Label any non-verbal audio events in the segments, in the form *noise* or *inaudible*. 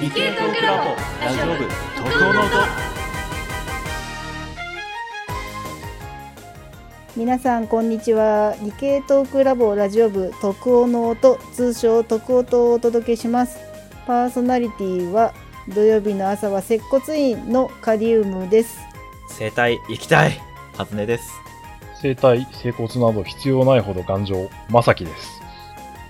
理系トークラボラジオ部特攻の音皆さんこんにちは。理系トークラボラジオ部特応の音通称特音をお届けします。パーソナリティは土曜日の朝は接骨院のカリウムです。生態行きたい。はずねです生体、整骨など必要ないほど頑丈、まさきです。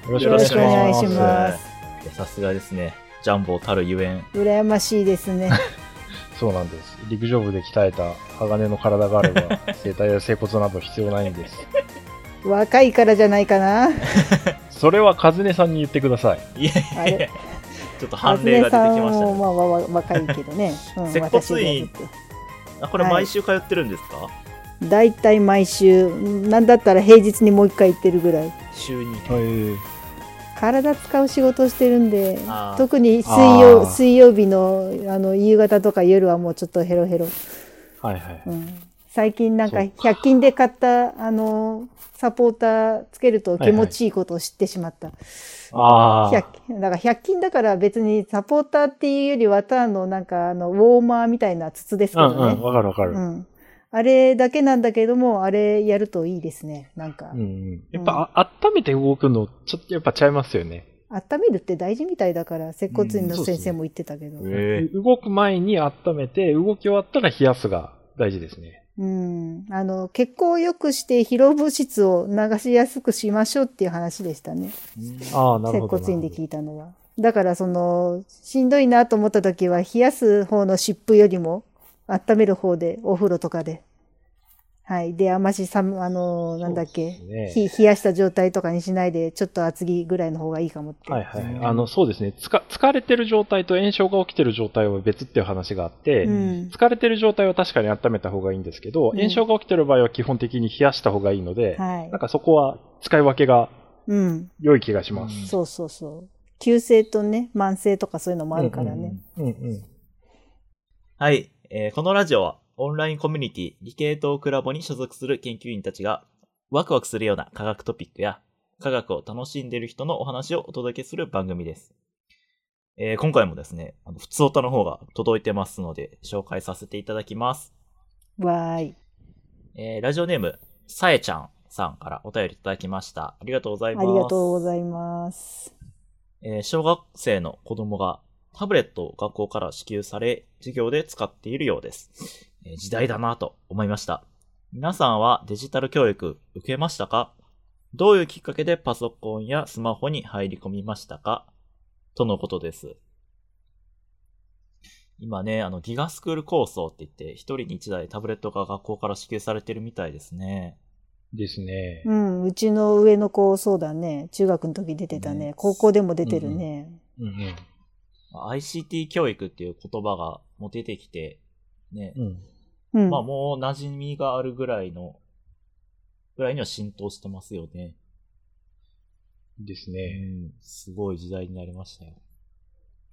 よろしくお願いします。さすがですねジャンボたるゆえん。羨ましいですね。*laughs* そうなんです。陸上部で鍛えた鋼の体があれば、*laughs* 生体や整骨など必要ないんです。若いからじゃないかな。*laughs* それは和音さんに言ってください。いやいあれやいやちょっと判例が出てきましたね。はずねさんもまあわわ若いけどね、うん、接骨院。私がずっあこれ毎週通ってるんですか、とだいたい毎週。なんだったら平日にもう一回行ってるぐらい。週に。え体使う仕事をしてるんで特に水あ曜ー。水曜日のあの夕方とか夜はもうちょっとヘロヘロ、はいはい。うん、最近なんかそう100均で買ったあのサポーターつけると気持ちいいことを知ってしまった、あ100均だから100均だから別にサポーターっていうよりはただのなんかあのウォーマーみたいな筒ですけあ。どね、うんうん、わかるわかる。うんあれだけなんだけども、あれやるといいですね。なんか、うんうん、やっぱ、あ温めて動くの、ちょっとやっぱちゃいますよね。温めるって大事みたいだから、接骨院の先生も言ってたけど。うん、え動く前に温めて、動き終わったら冷やすが大事ですね。あの、血行を良くして疲労物質を流しやすくしましょうっていう話でしたね。ああ、なるほど。接骨院で聞いたのは。だから、その、しんどいなと思った時は、冷やす方の湿布よりも、温める方で、お風呂とかで。はい。で、あまし寒、あの、なんだっけ、そうですひ冷やした状態とかにしないで、ちょっと厚着ぐらいの方がいいかもって。はいはい。あの、そうですね。つか疲れてる状態と炎症が起きてる状態は別っていう話があって、うん。疲れてる状態は確かに温めた方がいいんですけど、うん炎症が起きてる場合は基本的に冷やした方がいいので、はいなん。かそこは使い分けがうん。良い気がします。そうそうそう。急性とね、慢性とかそういうのもあるからね。うんうん。はい、えーこのラジオはオンラインコミュニティ理系トークラボに所属する研究員たちがワクワクするような科学トピックや科学を楽しんでいる人のお話をお届けする番組です。えー今回もですね、あの普通歌の方が届いてますので紹介させていただきます。わーい。えーラジオネーム、さえちゃんさんからお便りいただきました。ありがとうございます。ありがとうございます。えー小学生の子供がタブレットを学校から支給され、授業で使っているようです。えー時代だなと思いました。皆さんはデジタル教育受けましたか？どういうきっかけでパソコンやスマホに入り込みましたか？とのことです。今ね、あの、ギガスクール構想って言って、一人に一台タブレットが学校から支給されてるみたいですね。ですね。うん、うちの上の子、そうだね。中学の時出てたね。ね高校でも出てるね。うんうん。ICT 教育っていう言葉がもう出てきて、ね、うん。うん。まあもう馴染みがあるぐらいの、ぐらいには浸透してますよね。うですね。ん、すごい時代になりましたよ。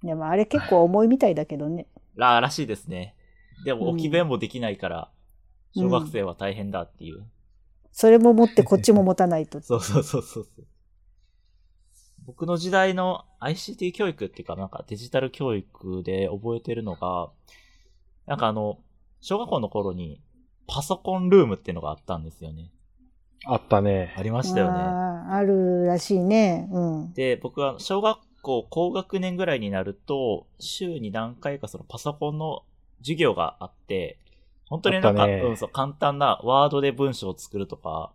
でもあれ結構重いみたいだけどね。ら、らしいですね。でもうん置き弁もできないから、うん小学生は大変だっていう。それも持ってこっちも持たないと。そ *laughs* うそうそうそうそう。僕の時代の ICT 教育っていうかなんかデジタル教育で覚えてるのが、なんかあの、小学校の頃にパソコンルームっていうのがあったんですよね。あったねあ。りましたよね。あーあるらしいね。うん。で、僕は小学校高学年ぐらいになると、週に何回かそのパソコンの授業があって、本当になんか、ねうん、そう、簡単なワードで文章を作るとか、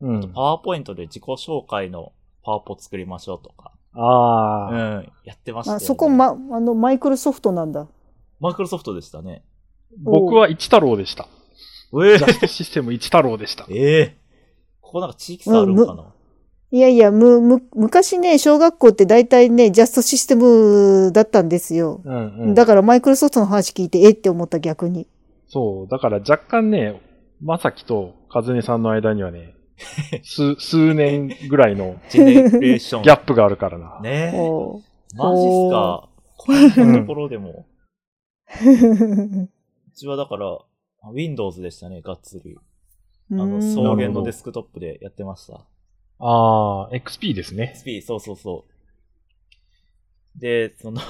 うんパ。ワーポイントで自己紹介のパワポ作りましょうとか、あうあ、ん、やってましたね。そこ、ま、あの、マイクロソフトなんだ。マイクロソフトでしたね。僕は一太郎でした。ええジャストシステム一太郎でした。ええここなんか地域差あるのかな、いやいや、む、む、昔ね、小学校って大体ね、ジャストシステムだったんですよ。うんうん。だからマイクロソフトの話聞いて、えって思った逆に。そう。だから若干ね、まさきと和音さんの間にはね、*laughs* 数、数年ぐらいのジェネレーション。ギャップがあるからな。ねえ。おマジっすか？こんなところでも。ーうちはだから、Windows でしたね、がっつり。あの、うん草原のデスクトップでやってました。ああ、XP ですね。SP、そうそうそう。で、その、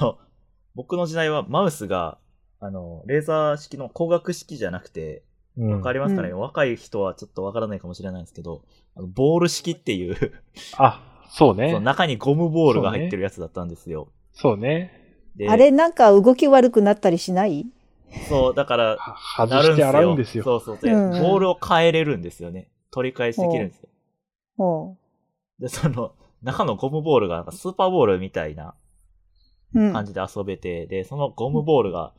僕の時代はマウスが、あの、レーザー式の光学式じゃなくて、うんわかりますかね、うん若い人はちょっとわからないかもしれないんですけど、あのボール式っていう、あ、そうそねの。中にゴムボールが入ってるやつだったんですよ。そうね。であれなんか動き悪くなったりしない？そう、だから、は外して洗うんですよ。そうそう。で、うんうんボールを変えれるんですよね。取り返しできるんですよ。で、その、中のゴムボールがなんかスーパーボールみたいなうん。感じで遊べて、で、そのゴムボールが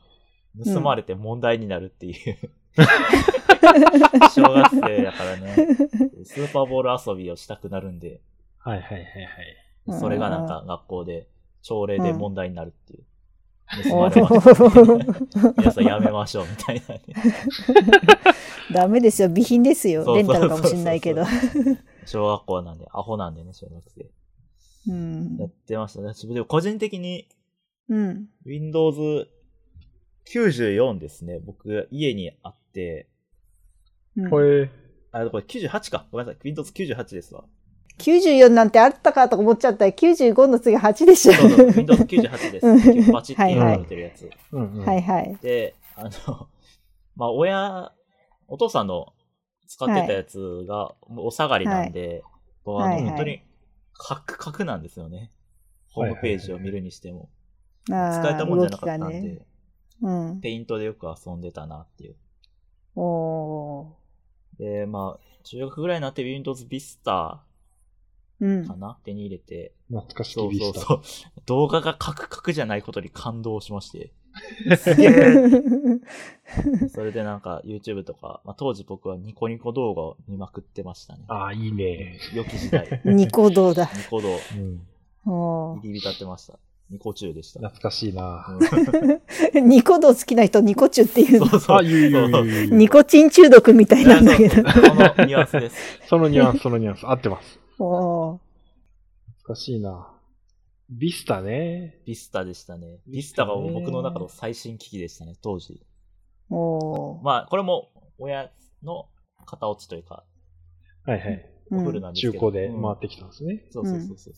盗まれて問題になるっていう、*laughs* 小学生だからね、*laughs* スーパーボール遊びをしたくなるんで、はいはいはいはい。うんそれがなんか学校で朝礼で問題になるっていう。盗おまれました。*laughs* 皆さんやめましょうみたいなね。ダメですよ。備品ですよ。レンタルかもしんないけど。小学校なんで、アホなんでね、小学生。うんや。ってましたね。でも個人的にうん。Windows 94ですね。僕、家にあって、うんこれ、あ、これ98か。ごめんなさい。Windows 98ですわ。94なんてあったかとか思っちゃったら95の次8でしょ。そうそう、Windows 98です。うん98って言わはいはいれてるやつ。はいはい。で、あの、*laughs* まあ、親、お父さんの使ってたやつがお下がりなんで、あの本当にカクカクなんですよね。ホームページを見るにしても。あ使えたもんじゃなかったんで、がね。うん。ペイントでよく遊んでたなっていう。おー。で、まあ、中学ぐらいになって Windows Vista うんか。な、手に入れて、懐かしきそうビスタ。そうそう。動画がカクカクじゃないことに感動しまして。*laughs* それでなんか YouTube とか、まあ、当時僕はニコニコ動画を見まくってましたね。ああ、いいね。良き時代。*laughs* ニコ動だ。ニコ動、うん。おー入り浸ってました。ニコ中でした。懐かしいな。うんニコ動好きな人ニコチュっていうの。そうそう。あ、言う言う言う言うニコチン中毒みたいなんだけど。そのニュアンスです。そのニュアンス、そのニュアンス。合ってます。おー懐かしいな。ビスタね。ビスタでしたね。ビスタが僕の中の最新機器でしたね、当時。おーまあ、これも親の型落ちというか、はいはい。おうんフルなんですけど。中古でうん回ってきたんですね。そうそうそうそう。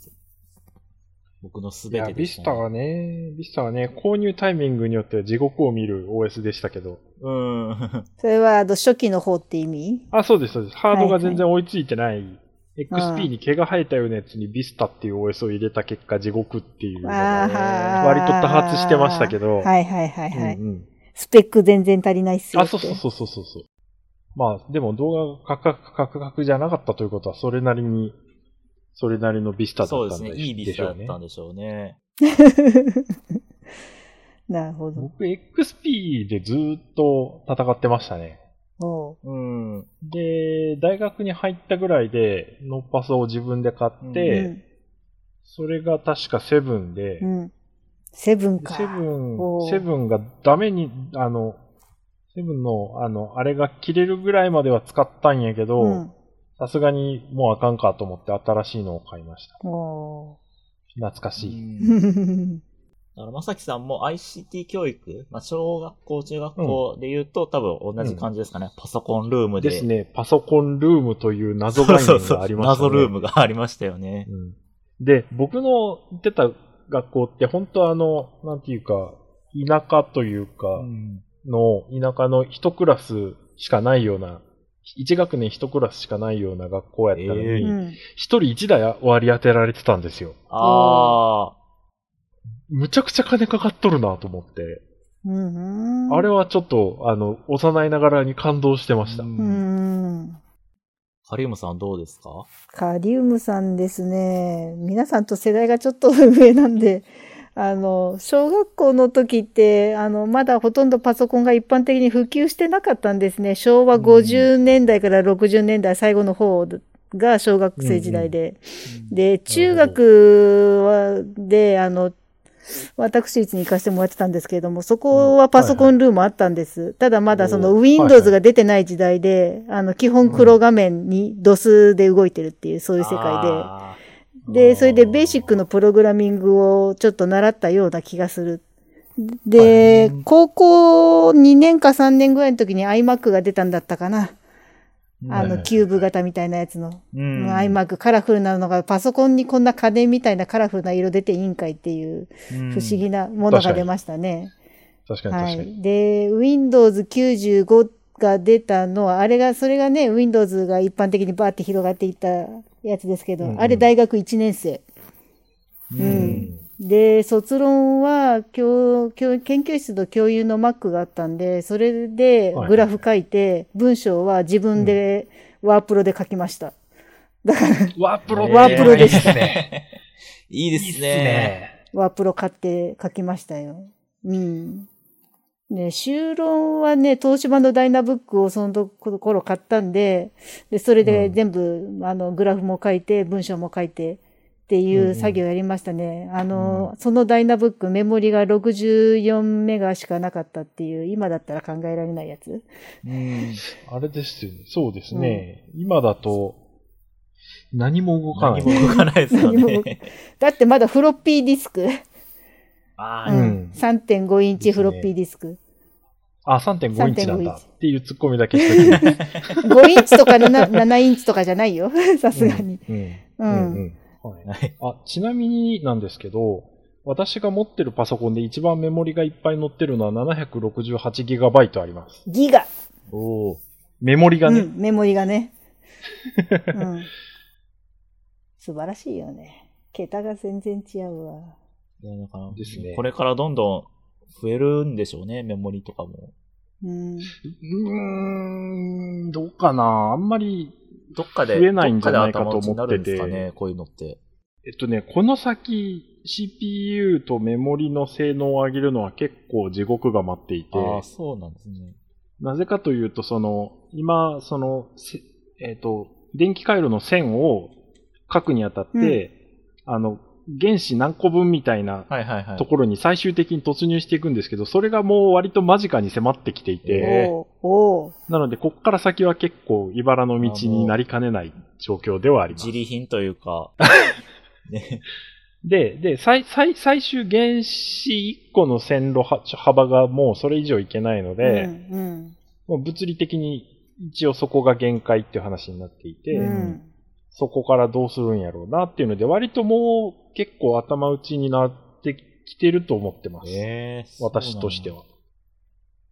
僕のすべてでした、ビスタはね、ビスタはね、購入タイミングによっては地獄を見る OS でしたけど。うん。それはあの初期の方って意味？あ、そうです、そうです。ハードがはいはい全然追いついてない。ん XP に毛が生えたようなやつにビスタっていう OS を入れた結果地獄っていうのあがー割と多発してましたけど。はいはいはいはい。うんうんスペック全然足りないっすよあ、って。そうそうそうそうそう。まあ、でも動画がカクカクカクカクじゃなかったということは、それなりに、それなりのビスタだったんでそうですね。いいビスタだったんでしょうね。*laughs* なるほど。僕、XP でずーっと戦ってましたね。おううん。で、大学に入ったぐらいで、ノーパスを自分で買って、うんそれが確かセブンで、うん。セブンか。セブンセブンがダメに、あの、セブンの、あの、あれが切れるぐらいまでは使ったんやけうどん、。さすがにもうあかんかと思って新しいのを買いました。お懐かしい。ーだから、まさきさんも ICT 教育、まあ、小学校、中学校で言うと、多分同じ感じですかね。パソコンルームで。ですね、パソコンルームという謎概念がありましたね。謎ルームがありましたよね。うんで、僕の行ってた学校って本当あの、なんていうか、田舎というか、うんの、田舎の一クラスしかないような、一学年一クラスしかないような学校やったのえに、うえん。一人一台割り当てられてたんですよ。ああ。むちゃくちゃ金かかっとるなと思って、うん。あれはちょっと、あの、幼いながらに感動してました。ううんん。カリウムさんどうですか？カリウムさんですね。皆さんと世代がちょっと上なんで、あの、小学校の時って、あの、まだほとんどパソコンが一般的に普及してなかったんですね。昭和50年代から60年代最後の方が小学生時代で。で、中学は、で、あの、私立に行かせてもらってたんですけれども、そこはパソコンルームあったんです。ただまだその Windows が出てない時代で、あの、基本黒画面に DOS で動いてるっていう、そういう世界あで。で、それでベーシックのプログラミングをちょっと習ったような気がする。で、高校2年か3年ぐらいの時に iMac が出たんだったかな。あの、キューブ型みたいなやつの。うん。iMac カラフルなのがパソコンにこんな家電みたいなカラフルな色出ていいんかいっていううん不思議なものが出ましたね。確かには確かに。い。で、Windows 95が出たのは、あれが、それがね、Windows が一般的にバーって広がっていったやつですけど、うんうんあれ大学1年生。ううんん。で、卒論は、教、教、研究室と共有の Mac があったんで、それではいグラフ書いて、文章は自分でワープロで書きました。だから、ワープロえーワープロでしたね。いいですね。ワープロ買って書きましたよ。うん。で、修論はね、東芝のダイナブックをその頃買ったんで、で、それで全部、あの、グラフも書いて、文章も書いて、っていんううん作業やりましたね。あの、そのダイナブック、メモリが64メガしかなかったっていう、今だったら考えられないやつ。うん。あれですよね。そうですね。今だと、何も動かない。何も動かないですよね。*laughs* だってまだフロッピーディスク。ああ、うん。3.5インチフロッピーディスク。あ、3.5インチなん3.5インだチっていうツッコミだけしときます。5インチとか 7, 7 *laughs* インチとかじゃないよ。*laughs* さすがに。あ、ちなみになんですけど、私が持ってるパソコンで一番メモリがいっぱい載ってるのは 768GB あります。ギガ。おお。メモリがね。うん、メモリがね。*laughs* うん。素晴らしいよね。桁が全然違うわ。だからですねこれからどんどん増えるんでしょうね、メモリとかも。うん。うーん、どうかなあんまり、どっかで、増えないんじゃないかと思っててね、こういうのって。えっとね、この先 CPU とメモリの性能を上げるのは結構地獄が待っていて、ああ、そうなんですね。なぜかというと、その、今、その、せえっ、と、電気回路の線を書くにあたって、あの、原子何個分みたいな。ところに最終的に突入していくんですけど、それがもう割と間近に迫ってきていて、なので、こっから先は結構、茨の道になりかねない状況ではあります自。利品というか、ね、*laughs* で、で、最、最、最終原子1個の線路は幅がもうそれ以上いけないので、うんもう物理的に一応そこが限界っていう話になっていて、うん。うん。そこからどうするんやろうなっていうので、割ともう結構頭打ちになってきてると思ってます。えー私としては。。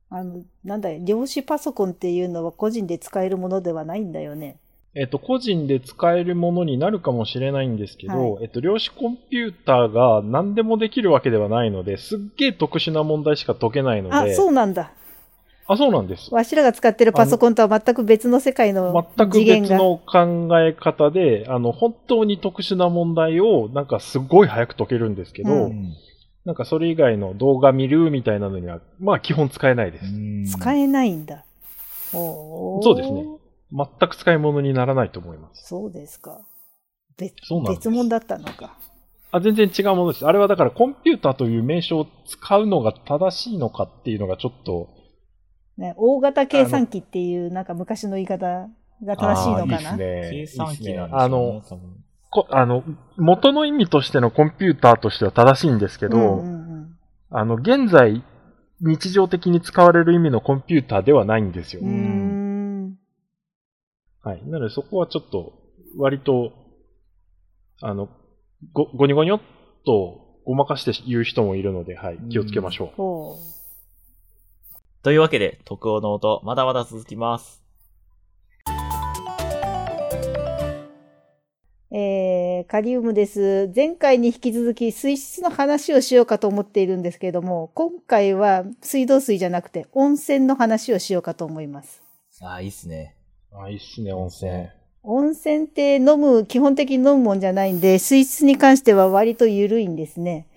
あの、なんだよ、量子パソコンっていうのは個人で使えるものではないんだよね。えっと、個人で使えるものになるかもしれないんですけど、はえっと、量子コンピューターが何でもできるわけではないので、すっげえ特殊な問題しか解けないので、あ、そうなんだ。あそうなんです。わしらが使ってるパソコンとは全く別の世界の全く次元が。別の考え方で、あの、本当に特殊な問題を、なんかすごい早く解けるんですけど、ううんん。なんかそれ以外の動画見るみたいなのには、まあ基本使えないです。使えないんだ。そうですね。全く使い物にならないと思います。そうですか。別そうなんです別物だったのか。あ、全然違うものです。あれはだからコンピューターという名称を使うのが正しいのかっていうのがちょっと、ね、大型計算機っていうなんか昔の言い方が正しいのかな？いいね。計算機いいですねなんでしょうねあの、あの、元の意味としてのコンピューターとしては正しいんですけど、うんうんうんあの、現在、日常的に使われる意味のコンピューターではないんですよ。はい。なのでそこはちょっと、割と、あの、ご、ごにごにょっとごまかして言う人もいるので、はい。気をつけましょう。ほというわけで、特応の音、まだまだ続きます。う。えー、カリウムです。前回に引き続き水質の話をしようかと思っているんですけれども、今回は水道水じゃなくて温泉の話をしようかと思います。ああ、いいっすね。あ、いいっすね、温泉。温泉って飲む、基本的に飲むもんじゃないんで、水質に関しては割と緩いんですね。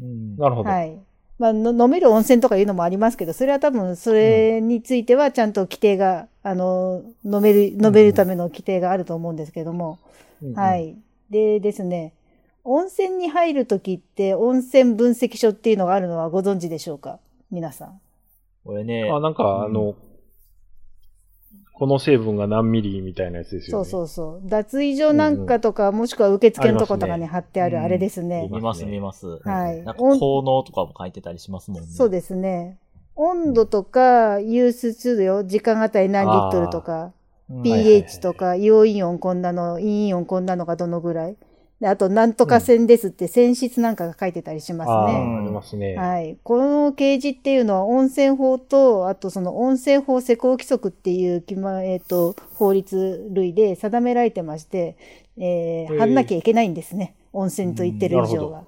うん。なるほど。はい。まあ、の飲める温泉とかいうのもありますけど、それは多分、それについてはちゃんと規定が、あの、飲める、飲めるための規定があると思うんですけども、うんうん。はい。でですね、温泉に入るときって、温泉分析書っていうのがあるのはご存知でしょうか？皆さん。これね、あ、なんか、うん。あの、この成分が何ミリみたいなやつですよね。そうそうそう。脱衣所なんかとか、もしくは受付のとことかに貼ってあるあれですね。見ます見ます。はいなんか効能とかも書いてたりしますもんね。そうですね。温度とか、湧出量、時間あたり何リットルとか、うん pH とか、陽イオンこんなの、陰イオンこんなのがどのぐらい。であと、なんとか線ですって、線質なんかが書いてたりしますああ、ね。ありますね。はい。この掲示っていうのは温泉法と、あとその温泉法施行規則っていうえっ、と、法律類で定められてまして、えー、貼んなきゃいけないんですね。温泉と言ってる以上は。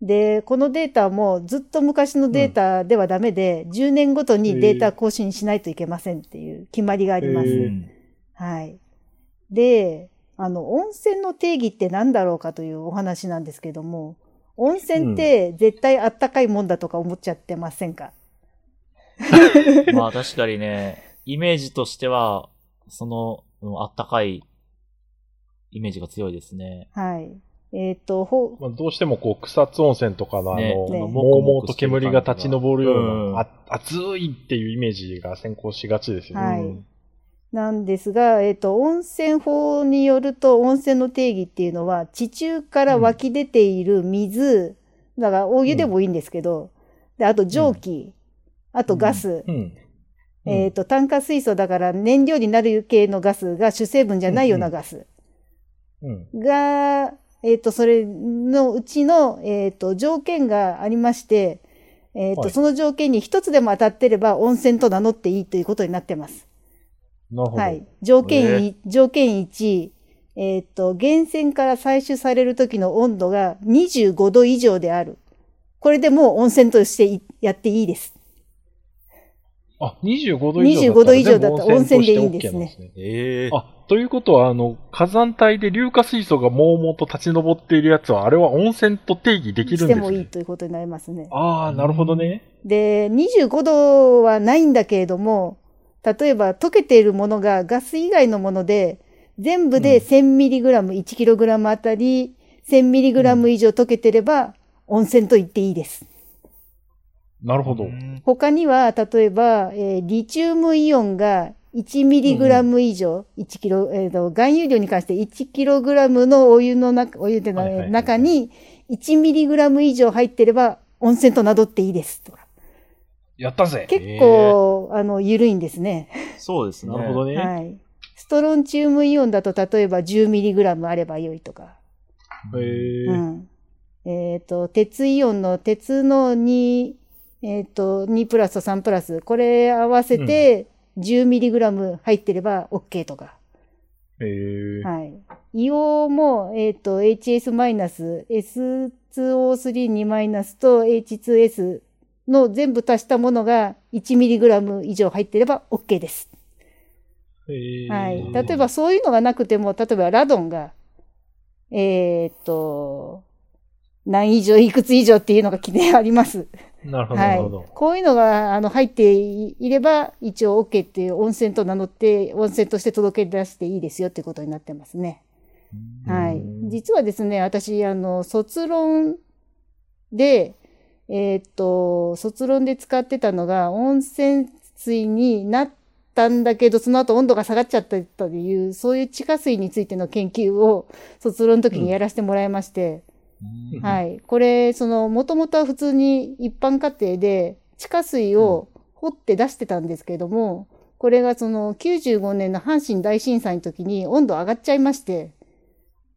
で、このデータもずっと昔のデータではダメで、10年ごとにデータ更新しないといけませんっていう決まりがあります。はい。で、あの、温泉の定義って何だろうかというお話なんですけども、温泉って絶対あったかいもんだとか思っちゃってませんか、*laughs* まあ確かにね、イメージとしては、その、うんあったかいイメージが強いですね。はい。えっ、と、ほ、まあ、どうしてもこう草津温泉とかのあの、もうもうと煙が立ち上るような、うんあ熱いっていうイメージが先行しがちですよね。はいうんなんですが、えっ、と、温泉法によると、温泉の定義っていうのは、地中から湧き出ている水、だからお湯でもいいんですけど、で、あと蒸気、あとガス、うん。えっ、と、炭化水素だから燃料になる系のガスが主成分じゃないようなガス。うん。が、えっ、と、それのうちの、えっ、と、条件がありまして、えっ、と、はいその条件に一つでも当たってれば温泉と名乗っていいということになってます。はい。条件い、条件1、えっ、と、源泉から採取される時の温度が25度以上である。これでもう温泉としていやっていいです。あ、25度以上25度以上だったら温泉でいいんですね。ええあ、ということは、あの、火山帯で硫化水素がもうもうと立ち上っているやつは、あれは温泉と定義できるんですね。してもいいということになりますね。ああ、なるほどね。で、25度はないんだけれども、例えば溶けているものがガス以外のもので、全部で 1000mg、1kg あたり 1000mg 以上溶けてれば温泉と言っていいです。なるほど。うん他には、例えば、えーリチウムイオンが 1mg 以上、1キロ、えーと、含有量に関して 1kg のお湯の中、お湯ではいはいはい中に 1mg 以上入ってれば温泉と名乗っていいですとか。やったぜ結構、あの、緩いんですね。そうですね。なるほどね。はい。ストロンチウムイオンだと例えば 10mg あれば良いとか。へえうん。えっ、と、鉄イオンの鉄の2、えっ、と、2プラスと3プラス。これ合わせて 10mg 入ってれば OK とか。へえはい。硫黄も、えっ、と、HS マイナス、S2O32 マイナスと H2S の全部足したものが 1mg 以上入ってれば OK です。へえはい。例えばそういうのがなくても、例えばラドンが、えーっと、何以上、いくつ以上っていうのが記念あります。なるほど、なはいるほど。。こういうのがあの入っていれば、一応 OK っていう温泉と名乗って、温泉として届け出していいですよっていうことになってますね。はい。実はですね、私、あの、卒論で、えーっと、卒論で使ってたのが、温泉水になったんだけど、その後温度が下がっちゃったという、そういう地下水についての研究を卒論の時にやらせてもらいまして、うんはい。これ、その、もともとは普通に一般家庭で地下水を掘って出してたんですけども、これがその95年の阪神大震災の時に温度上がっちゃいまして、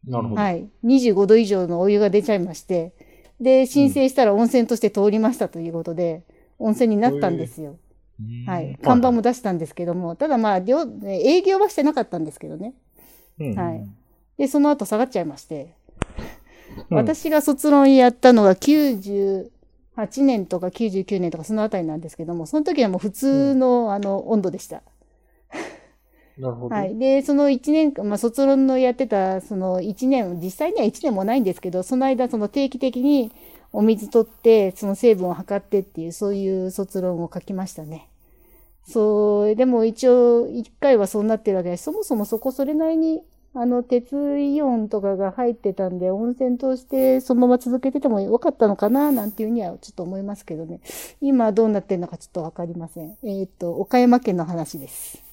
なるほど。はい。25度以上のお湯が出ちゃいまして、で、申請したら温泉として通りましたということで、温泉になったんですよ。はい。看板も出したんですけども、ただまあ、両営業はしてなかったんですけどね。うんはい。で、その後下がっちゃいまして、うん私が卒論やったのが98年とか99年とかそのあたりなんですけども、その時はもう普通の、あの温度でした。なるほど。はい。で、その1年間、まあ、卒論のやってた、その1年、実際には1年もないんですけど、その間、その定期的にお水取って、その成分を測ってっていう、そういう卒論を書きましたね。そう、でも一応、1回はそうなってるわけで、そもそもそこそれなりに、あの、鉄イオンとかが入ってたんで、温泉としてそのまま続けててもよかったのかな、なんていうにはちょっと思いますけどね。今どうなってるのかちょっとわかりません。えっ、と、岡山県の話です。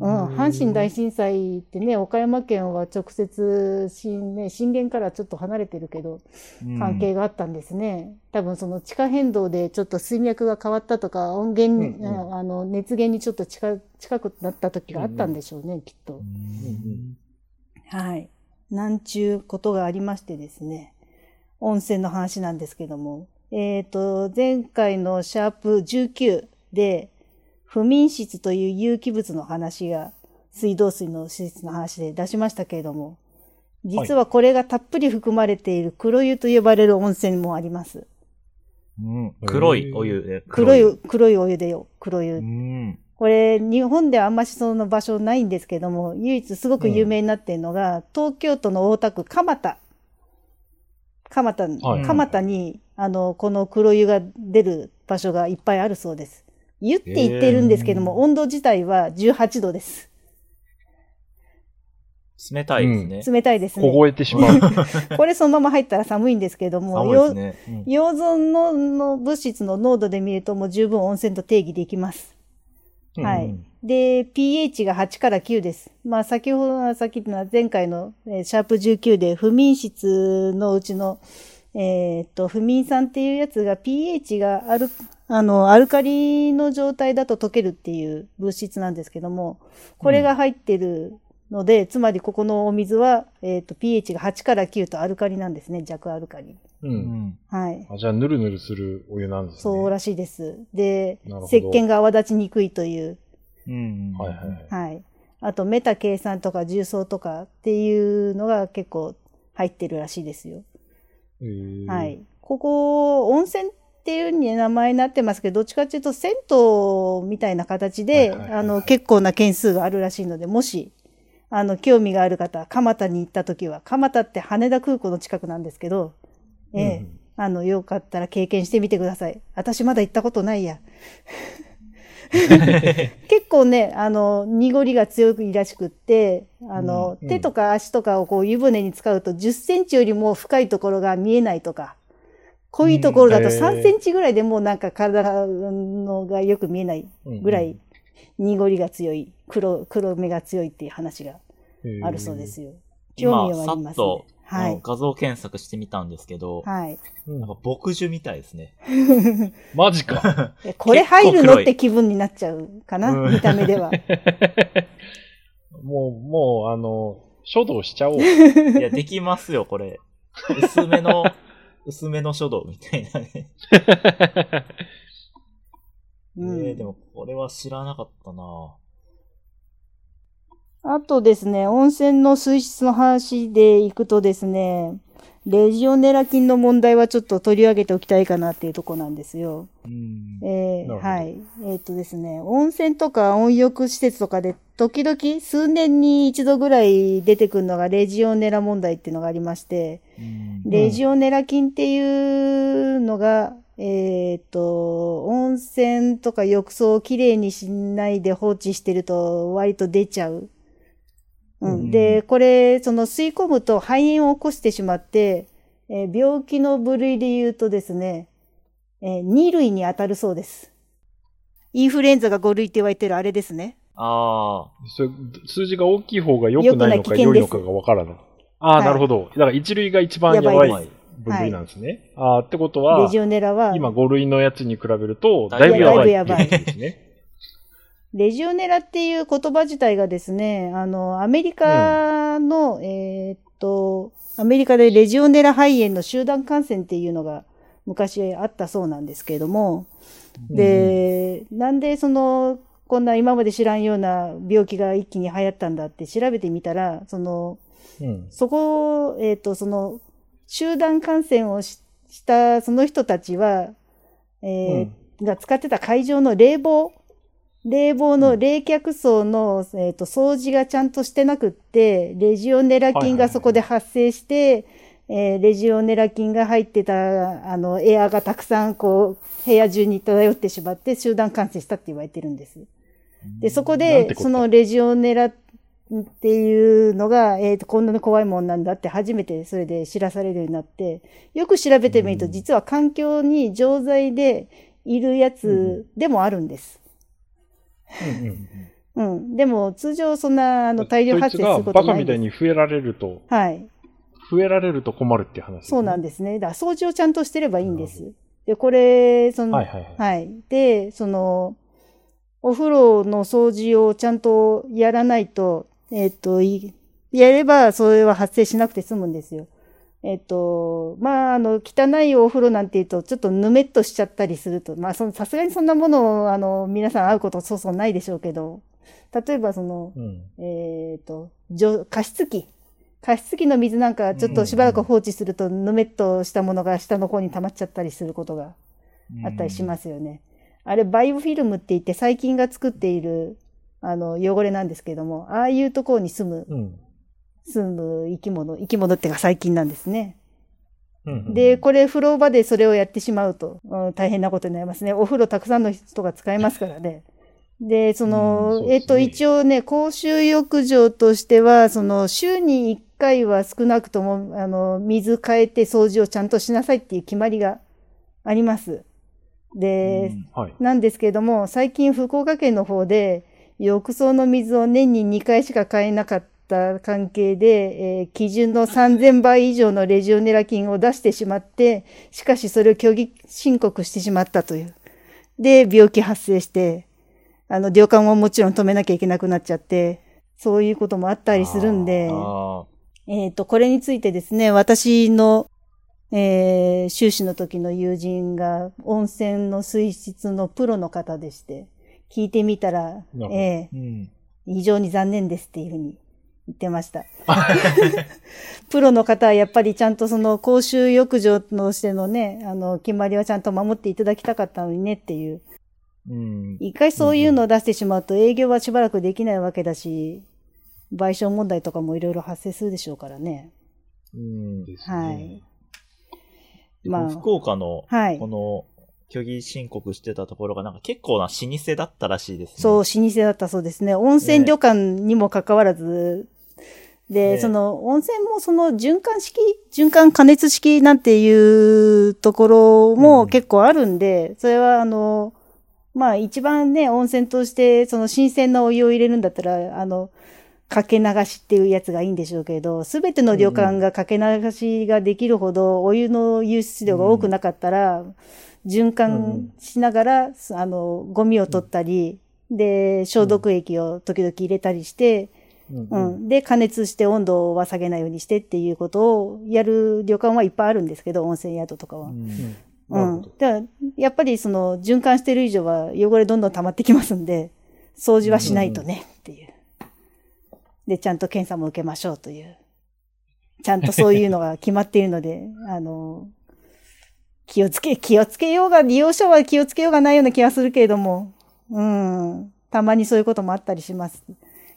うん、阪神大震災ってね、岡山県は直接震,、ね、震源からちょっと離れてるけど、関係があったんですね。多分その地下変動でちょっと水脈が変わったとか、音源、うんうんあの熱源にちょっと近近くなった時があったんでしょうね、きっと。うんはい。なんちゅうことがありましてですね。温泉の話なんですけども。えっ、と、前回のシャープ19で、不眠室という有機物の話が、水道水の施設の話で出しましたけれども、実はこれがたっぷり含まれている黒湯と呼ばれる温泉もあります。うん黒いお湯で。黒い、黒いお湯でよ、黒湯。うん。これ、日本ではあんましその場所ないんですけども、唯一すごく有名になっているのが、東京都の大田区蒲田。蒲田、はい蒲田に、あの、この黒湯が出る場所がいっぱいあるそうです。湯って言ってるんですけども、へー温度自体は18度です。冷たいですね。冷たいですね。凍えてしまう。*laughs* これそのまま入ったら寒いんですけども、寒いですね。うん溶存のの物質の濃度で見るともう十分温泉と定義できます。はいうんで、pH が8から9です。まあ、先ほど、さっきの前回の、えーシャープ19で、不眠室のうちの、えーっと、不眠酸っていうやつが pH がアル、あの、アルカリの状態だと溶けるっていう物質なんですけども、これが入ってるので、つまりここのお水は、えーっと、pH が8から9とアルカリなんですね、弱アルカリ。う。うんん。はい。あじゃあ、ぬるぬるするお湯なんですね。そうらしいです。でなるほ、ど石鹸が泡立ちにくいという、うん。はいはいはい。はい。あと、メタ計算とか重曹とかっていうのが結構入ってるらしいですよ。は。い。ここ、温泉っていうに名前になってますけど、どっちかっていうと銭湯みたいな形で、あの、結構な件数があるらしいので、もし、あの、興味がある方、蒲田に行った時は、蒲田って羽田空港の近くなんですけど、ええうんあの、よかったら経験してみてください。私まだ行ったことないや。*laughs* 結構ね、あの、濁りが強いらしくって、あの、うん手とか足とかをこう湯船に使うと10センチよりも深いところが見えないとか、濃いところだとうんへー3センチぐらいでもうなんか体のがよく見えないぐらい濁りが強い、黒、黒目が強いっていう話があるそうで。すよ。興味今、はありますね。はい。画像検索してみたんですけど、はい。うんなんか牧樹みたいですね。*laughs* マジか。*laughs* えこれ入るのって気分になっちゃうかな、うん見た目では。*laughs* もう、もう、あの、書道しちゃおう。いや、できますよ、これ。薄めの、薄めの書道みたいなね。うんえーでも、これは知らなかったなあとですね、温泉の水質の話でいくとですね、レジオネラ菌の問題はちょっと取り上げておきたいかなっていうとこなんですよ。うん。えーはい。えっ、とですね、温泉とか温浴施設とかで時々数年に一度ぐらい出てくるのがレジオネラ問題っていうのがありまして、うんレジオネラ菌っていうのが、えっ、と、温泉とか浴槽をきれいにしないで放置してると割と出ちゃう。うん。うんで、これ、その吸い込むと肺炎を起こしてしまって、えー病気の部類で言うとですね、えー2類に当たるそうです。インフルエンザが5類って言われてるあれですね。ああ、数字が大きい方が良くないのか良いのかがわからない。ああ、はいなるほど。だから一類が一番やばい分類なんですね。ああ、ってことはレ、ジオネラは、今5類のやつに比べると、だいぶやばいですね。レジオネラっていう言葉自体がですね、あの、アメリカの、えーっと、アメリカでレジオネラ肺炎の集団感染っていうのが昔あったそうなんですけれども、で、なんでその、こんな今まで知らんような病気が一気に流行ったんだって調べてみたら、その、うん。そこ、えっ、と、その、集団感染をししたその人たちは、えーが使ってた会場の冷房、冷房の冷却層の、えー、と掃除がちゃんとしてなくって、レジオネラ菌がそこで発生して、えーレジオネラ菌が入ってた、あの、エアがたくさん、こう、部屋中に漂ってしまって、集団感染したって言われてるんです。で、そこでそのレジオネラっていうのが、えっ、と、こんなに怖いもんなんだって初めてそれで知らされるようになって、よく調べてみると、うん。実は環境に常在でいるやつでもあるんです。うんうんうん。でも、通常そんな、あの、大量発生することそいバカ。みたいに増えられると、はい。増えられると困るっていう話ね。そうなんですね。だから掃除をちゃんとしてればいいんです。で、これ、その、はいはいはい。はい。で、その、お風呂の掃除をちゃんとやらないと、えっ、と、いやればそれは発生しなくて済むんですよ。えっ、と、まあ、あの、汚いお風呂なんて言うと、ちょっとぬめっとしちゃったりすると、まあ、その、さすがにそんなものを、あの、皆さん会うことそうそうないでしょうけど、例えばその、うん。えっ、と、除加湿器。加湿器の水なんかちょっとしばらく放置すると、ぬめっとしたものが下の方に溜まっちゃったりすることがあったりしますよね。あれ、バイオフィルムって言って細菌が作っている、あの、汚れなんですけども、ああいうところに住む、うん。住む生き物、生き物っていうか細菌なんですね。うんうん。で、これ風呂場でそれをやってしまうと、うん大変なことになりますね。お風呂たくさんの人が使いますからね。で、そうんの、そうですねえっと、一応ね、公衆浴場としては、その、週に1回は少なくとも、あの、水変えて掃除をちゃんとしなさいっていう決まりがあります。で、はい。なんですけれども、最近福岡県の方で、浴槽の水を年に2回しか買えなかった関係で、えー基準の3000倍以上のレジオネラ菌を出してしまって、しかしそれを虚偽申告してしまったという。で、病気発生して、あの、旅館ももちろん止めなきゃいけなくなっちゃって、そういうこともあったりするんで、あえっ、と、これについてですね、私の、えー修士の時の友人が温泉の水質のプロの方でして、聞いてみたら、えーうん。ー非常に残念ですっていうふうに言ってました。*laughs* プロの方はやっぱりちゃんとその公衆浴場のしてのね、あの、決まりはちゃんと守っていただきたかったのにねっていう。うん。一回そういうのを出してしまうと営業はしばらくできないわけだし、賠償問題とかもいろいろ発生するでしょうからね。うん。はい。でまあ福岡の、はいこの、虚偽申告してたところがなんか結構な老舗だったらしいですね。そう、老舗だったそうですね。温泉旅館にもかかわらず、で、ねその、温泉もその循環式、循環加熱式なんていうところも結構あるんで、それはあの、まあ一番ね、温泉としてその新鮮なお湯を入れるんだったら、あの、かけ流しっていうやつがいいんでしょうけど、すべての旅館がかけ流しができるほどお湯の湧出量が多くなかったら、循環しながら、あの、ゴミを取ったり、で、消毒液を時々入れたりして、うんううんん。で、加熱して温度は下げないようにしてっていうことをやる旅館はいっぱいあるんですけど、温泉宿とかは。うんう。んだからやっぱりその循環してる以上は汚れどんどん溜まってきますんで、掃除はしないとねっていう。で、ちゃんと検査も受けましょうという。ちゃんとそういうのが決まっているので、あの、気をつけ、気をつけようが、利用者は気をつけようがないような気がするけれども、うん。たまにそういうこともあったりします。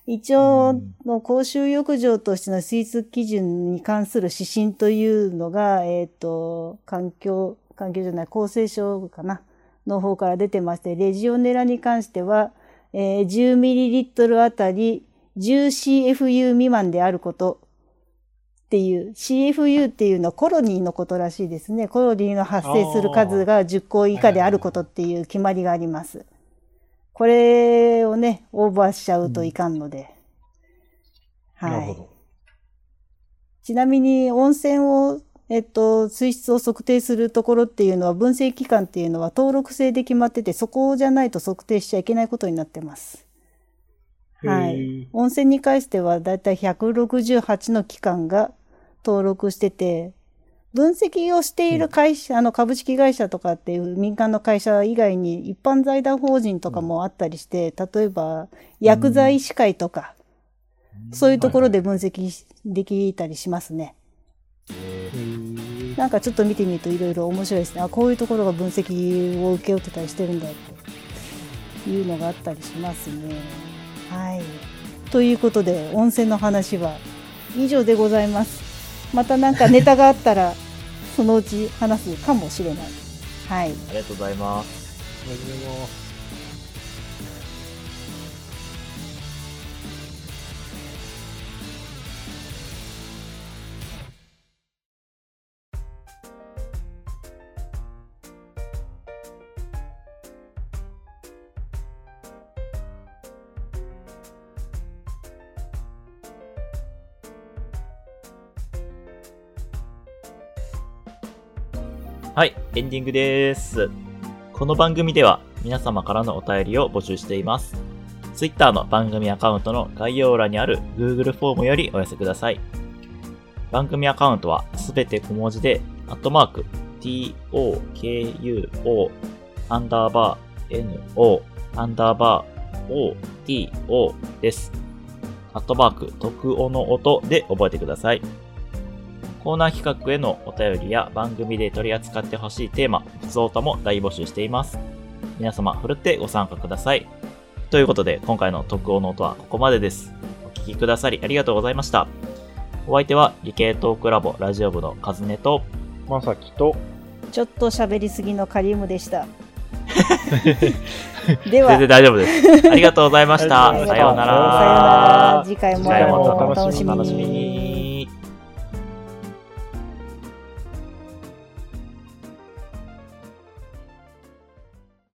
一応の公衆浴場としての水質基準に関する指針というのが、えっ、と、環境、環境じゃない、厚生省かな、の方から出てまして、レジオネラに関しては、えー 10ml あたり 10CFU 未満であることっていう、CFU っていうのはコロニーのことらしいですね。コロニーの発生する数が10個以下であることっていう決まりがあります。これをね、オーバーしちゃうといかんので。はい。なるほど。ちなみに温泉を、えっと、水質を測定するところっていうのは、分析機関っていうのは登録制で決まってて、そこじゃないと測定しちゃいけないことになってます。はへいー。温泉に関しては、だいたい168の機関が登録してて、分析をしている会社、あの株式会社とかっていう民間の会社以外に一般財団法人とかもあったりして、例えば薬剤師会とか、そういうところで分析しできたりしますね。なんかちょっと見てみるといろいろ面白いですね。あ、こういうところが分析を請け負ってたりしてるんだっていうのがあったりしますね。はい。ということで、温泉の話は以上でございます。またなんかネタがあったら、そのうち話すかもしれない。はい。ーありがとうございます。ありがとうございますはい、エンディングです。この番組では皆様からのお便りを募集しています。Twitter の番組アカウントの概要欄にある Google フォームよりお寄せください。番組アカウントはすべて小文字で、アットマーク、tokuo、アンダーバー、no、アンダーバー、oto です。アットマーク、特おの音で覚えてください。コーナー企画へのお便りや番組で取り扱ってほしいテーマ、普通歌も大募集しています。皆様、ふるってご参加ください。ということで、今回の特応の音はここまでです。お聞きくださりありがとうございました。お相手は、理系トークラボラジオ部のカズネと、まさきと、ちょっと喋りすぎのカリウムでした。*laughs* では、全然大丈夫です。ありがとうございました。*laughs* さようなら。さようなら。次回もお楽しみに。